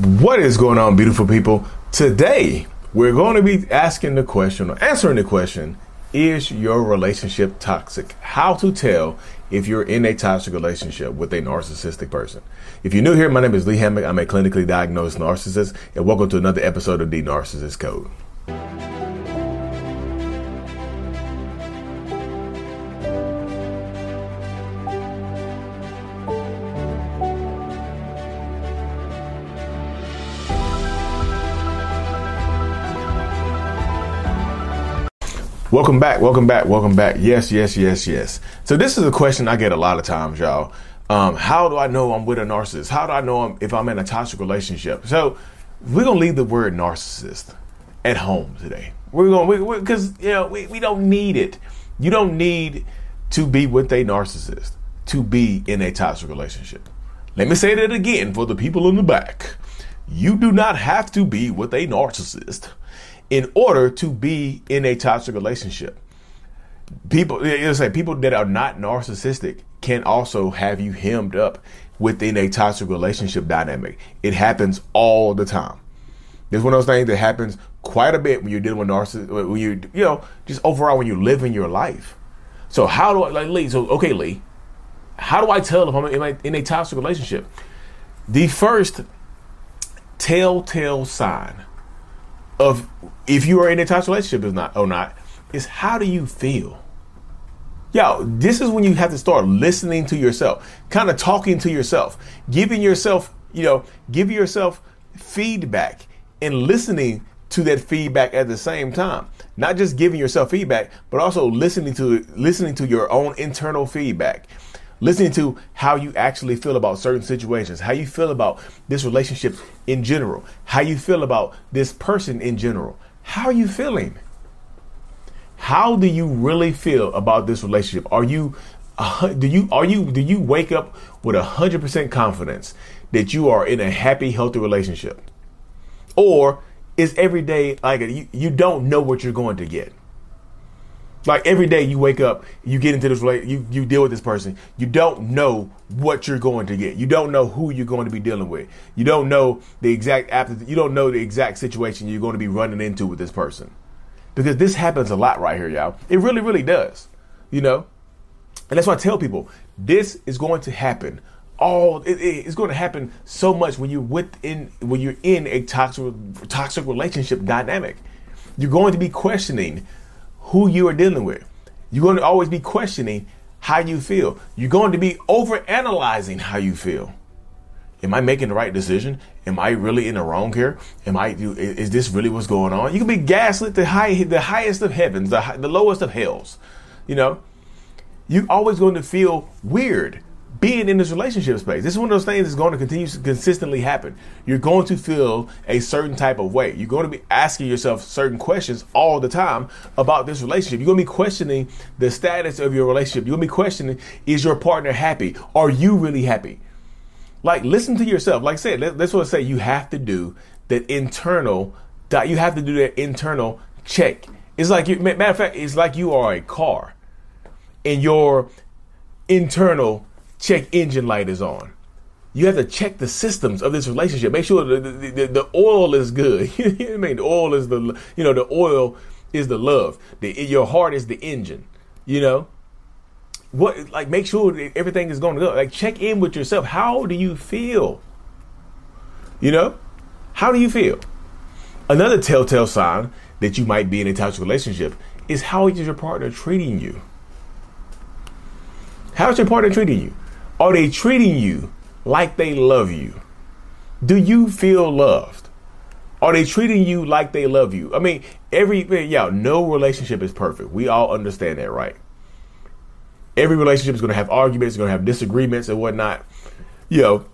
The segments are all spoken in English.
What is going on, beautiful people? Today, we're going to be asking the question or answering the question Is your relationship toxic? How to tell if you're in a toxic relationship with a narcissistic person. If you're new here, my name is Lee Hammock. I'm a clinically diagnosed narcissist, and welcome to another episode of The Narcissist Code. Welcome back, welcome back, welcome back. Yes, yes, yes, yes. So this is a question I get a lot of times, y'all. Um, how do I know I'm with a narcissist? How do I know I'm, if I'm in a toxic relationship? So we're gonna leave the word narcissist at home today. We're gonna because you know we, we don't need it. You don't need to be with a narcissist to be in a toxic relationship. Let me say that again for the people in the back. You do not have to be with a narcissist in order to be in a toxic relationship. People, you say people that are not narcissistic can also have you hemmed up within a toxic relationship dynamic. It happens all the time. There's one of those things that happens quite a bit when you're dealing with narcissists, when you, you know, just overall when you live in your life. So how do I, like Lee, so okay, Lee, how do I tell if I'm in a, in a toxic relationship? The first telltale sign of if you are in a toxic relationship is not or not is how do you feel? Yo, this is when you have to start listening to yourself, kind of talking to yourself, giving yourself, you know, giving yourself feedback and listening to that feedback at the same time. Not just giving yourself feedback, but also listening to listening to your own internal feedback listening to how you actually feel about certain situations, how you feel about this relationship in general, how you feel about this person in general. How are you feeling? How do you really feel about this relationship? Are you uh, do you are you do you wake up with a hundred percent confidence that you are in a happy, healthy relationship, or is every day like you, you don't know what you're going to get? Like every day you wake up, you get into this relate, you you deal with this person. You don't know what you're going to get. You don't know who you're going to be dealing with. You don't know the exact after you don't know the exact situation you're going to be running into with this person. Because this happens a lot right here, y'all. It really, really does. You know? And that's why I tell people this is going to happen all it, it's going to happen so much when you're within when you're in a toxic toxic relationship dynamic. You're going to be questioning who you are dealing with. You're going to always be questioning how you feel. You're going to be over analyzing how you feel. Am I making the right decision? Am I really in the wrong here? Am I? Is this really what's going on? You can be gaslit the high, the highest of heavens, the the lowest of hells. You know, you're always going to feel weird being in this relationship space. This is one of those things that's going to continue to consistently happen. You're going to feel a certain type of way. You're going to be asking yourself certain questions all the time about this relationship. You're going to be questioning the status of your relationship. You're going to be questioning, is your partner happy? Are you really happy? Like, listen to yourself. Like I said, that's what I say. You have to do that internal, you have to do that internal check. It's like, matter of fact, it's like you are a car and your internal check engine light is on. You have to check the systems of this relationship. Make sure the, the, the, the oil is good. I mean, the oil is the, you know, the oil is the love. The, your heart is the engine, you know? What, like, make sure everything is going to go. Like, check in with yourself. How do you feel? You know? How do you feel? Another telltale sign that you might be in a toxic relationship is how is your partner treating you? How's your partner treating you? Are they treating you like they love you? Do you feel loved? Are they treating you like they love you? I mean, every yeah, no relationship is perfect. We all understand that, right? Every relationship is going to have arguments, going to have disagreements and whatnot. You know,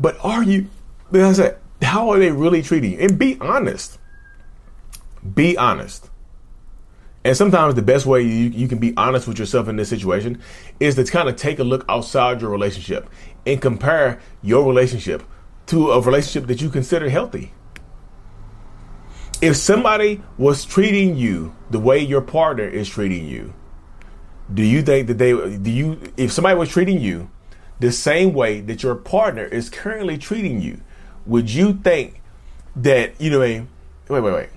but are you? Like I said, how are they really treating you? And be honest. Be honest. And sometimes the best way you, you can be honest with yourself in this situation is to kind of take a look outside your relationship and compare your relationship to a relationship that you consider healthy. If somebody was treating you the way your partner is treating you, do you think that they do you if somebody was treating you the same way that your partner is currently treating you, would you think that you know? Wait, wait, wait.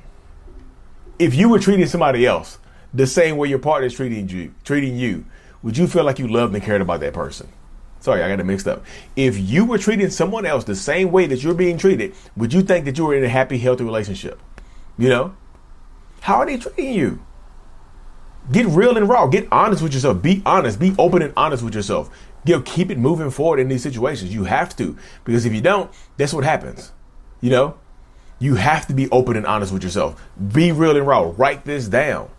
If you were treating somebody else the same way your partner is treating you, treating you, would you feel like you loved and cared about that person? Sorry, I got it mixed up. If you were treating someone else the same way that you're being treated, would you think that you were in a happy, healthy relationship? You know, how are they treating you? Get real and raw. Get honest with yourself. Be honest. Be open and honest with yourself. You know, keep it moving forward in these situations. You have to, because if you don't, that's what happens. You know, you have to be open and honest with yourself. Be real and raw. Write this down.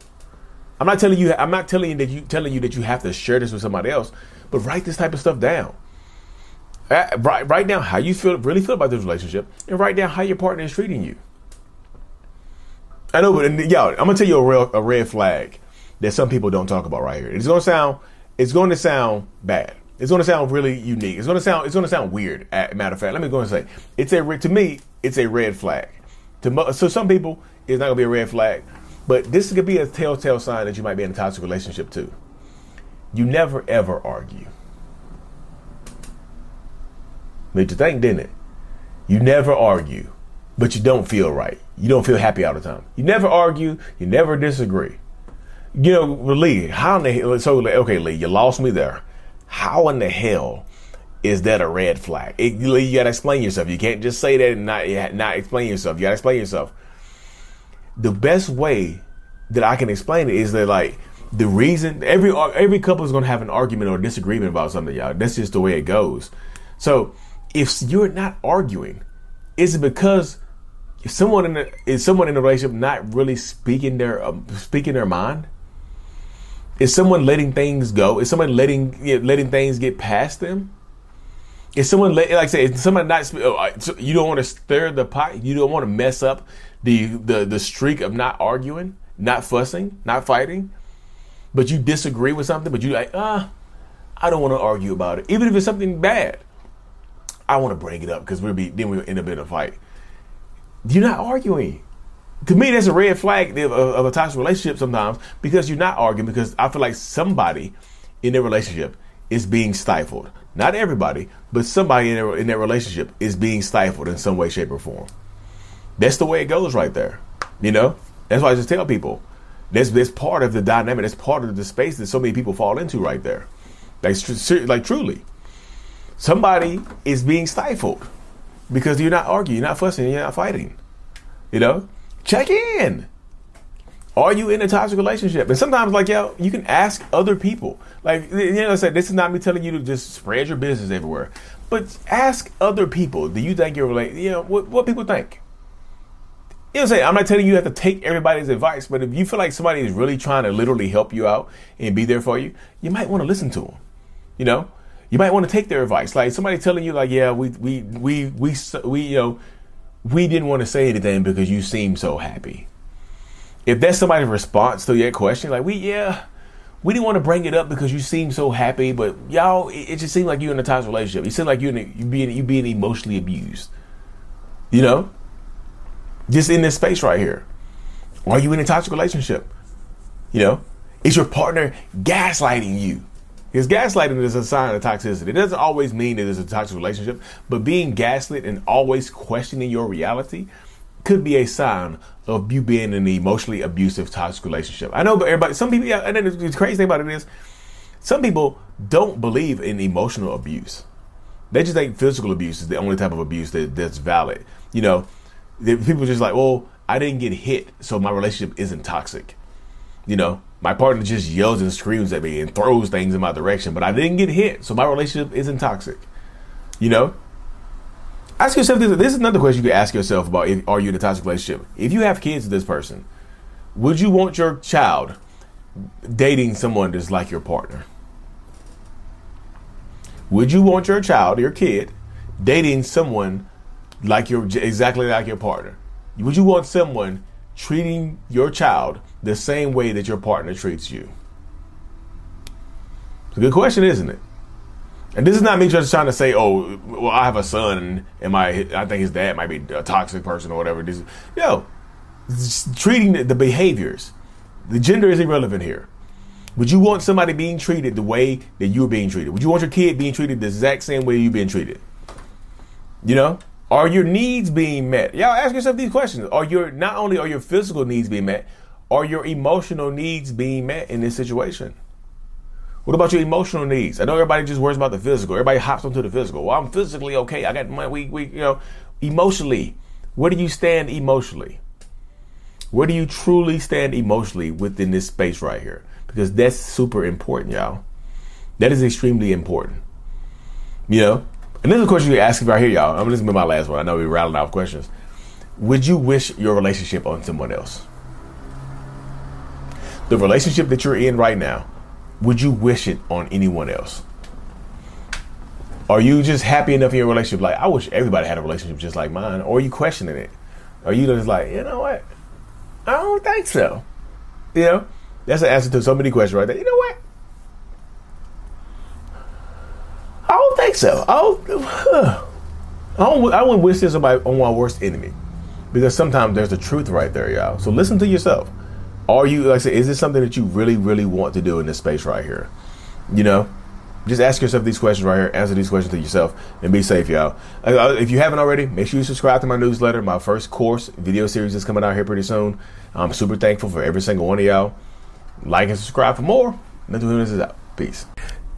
I'm not telling you. I'm not telling you that you telling you that you have to share this with somebody else, but write this type of stuff down. Uh, write, write down how you feel, really feel about this relationship, and write down how your partner is treating you. I know, but y'all, I'm gonna tell you a real a red flag that some people don't talk about right here. It's gonna sound it's going to sound bad. It's to sound really unique. It's to sound it's to sound weird. Matter of fact, let me go and say it's a to me it's a red flag. To so some people it's not going to be a red flag, but this could be a telltale sign that you might be in a toxic relationship too. You never ever argue. Made you think, didn't it? You never argue, but you don't feel right. You don't feel happy all the time. You never argue. You never disagree you know, Lee, how in the hell, so, okay, Lee, you lost me there. How in the hell is that a red flag? It, you gotta explain yourself. You can't just say that and not, not explain yourself. You gotta explain yourself. The best way that I can explain it is that, like, the reason every every couple is to have an argument or disagreement about something, y'all. That's just the way it goes. So, if you're not arguing, is it because if someone in the, is someone in a relationship not really speaking their um, speaking their mind? Is someone letting things go? Is someone letting you know, letting things get past them? Is someone like I say, if someone not? Oh, you don't want to stir the pot. You don't want to mess up the the the streak of not arguing, not fussing, not fighting. But you disagree with something, but you like, ah, I don't want to argue about it, even if it's something bad. I want to bring it up because we'll be then we'll end up in a fight. You're not arguing to me, that's a red flag of, of, a toxic relationship sometimes because you're not arguing. Because I feel like somebody in their relationship is being stifled. Not everybody, but somebody in their, in relationship is being stifled in some way, shape, or form. That's the way it goes right there. You know, that's why I just tell people that's that's part of the dynamic. That's part of the space that so many people fall into right there. Like, like truly, somebody is being stifled because you're not arguing, you're not fussing, you're not fighting. You know, check in. Are you in a toxic relationship? And sometimes, like, yo, you can ask other people. Like, you know, I said, this is not me telling you to just spread your business everywhere, but ask other people. Do you think you're related? You know, what, what people think. You know what I'm not telling you, you have to take everybody's advice, but if you feel like somebody is really trying to literally help you out and be there for you, you might want to listen to them. You know, you might want to take their advice. Like somebody telling you, like, yeah, we, we, we, we, we, you know, we didn't want to say anything because you seem so happy. If that's somebody's response to your question, like we yeah, we didn't want to bring it up because you seem so happy, but y'all, it, it just seemed like you're in a toxic relationship. You seem like you're a, you being you being emotionally abused. You know, just in this space right here. Are you in a toxic relationship? You know, is your partner gaslighting you? Because gaslighting is a sign of toxicity. It doesn't always mean that it's a toxic relationship, but being gaslit and always questioning your reality could be a sign of you being in an emotionally abusive toxic relationship. I know, but everybody, some people, yeah, and then the crazy thing about it is, some people don't believe in emotional abuse. They just think physical abuse is the only type of abuse that, that's valid. You know, people just like, well, I didn't get hit, so my relationship isn't toxic. You know, my partner just yells and screams at me and throws things in my direction, but I didn't get hit, so my relationship isn't toxic. You know? Ask yourself this. This is another question you can ask yourself about if, are you in a toxic relationship? If you have kids with this person, would you want your child dating someone that's like your partner? Would you want your child, your kid, dating someone like your exactly like your partner? Would you want someone treating your child the same way that your partner treats you? It's a good question, isn't it? And this is not me just trying to say, oh, well, I have a son, and my I think his dad might be a toxic person or whatever. This, yo, treating the, the behaviors, the gender is irrelevant here. Would you want somebody being treated the way that you're being treated? Would you want your kid being treated the exact same way you've been treated? You know, Are your needs being met? Y'all ask yourself these questions. Are your not only are your physical needs being met, are your emotional needs being met in this situation? What about your emotional needs? I know everybody just worries about the physical. Everybody hops onto the physical. Well, I'm physically okay. I got my we we you know, emotionally. Where do you stand emotionally? Where do you truly stand emotionally within this space right here? Because that's super important, y'all. That is extremely important. You know? And this is a question you're asking right here, y'all. I'm this is my last one. I know we're rattling off questions. Would you wish your relationship on someone else? The relationship that you're in right now, would you wish it on anyone else? Are you just happy enough in your relationship? Like, I wish everybody had a relationship just like mine. Or are you questioning it? Are you just like, you know what? I don't think so. You know? That's the answer to so many questions right there. You know what? I don't think so. I don't, I, don't, I wouldn't wish this on my, on my worst enemy. Because sometimes there's the truth right there, y'all. So listen to yourself. Are you, like I said, is this something that you really, really want to do in this space right here? You know? Just ask yourself these questions right here. Answer these questions to yourself and be safe, y'all. If you haven't already, make sure you subscribe to my newsletter. My first course video series is coming out here pretty soon. I'm super thankful for every single one of y'all. Like and subscribe for more. Mental Healness is out. Peace.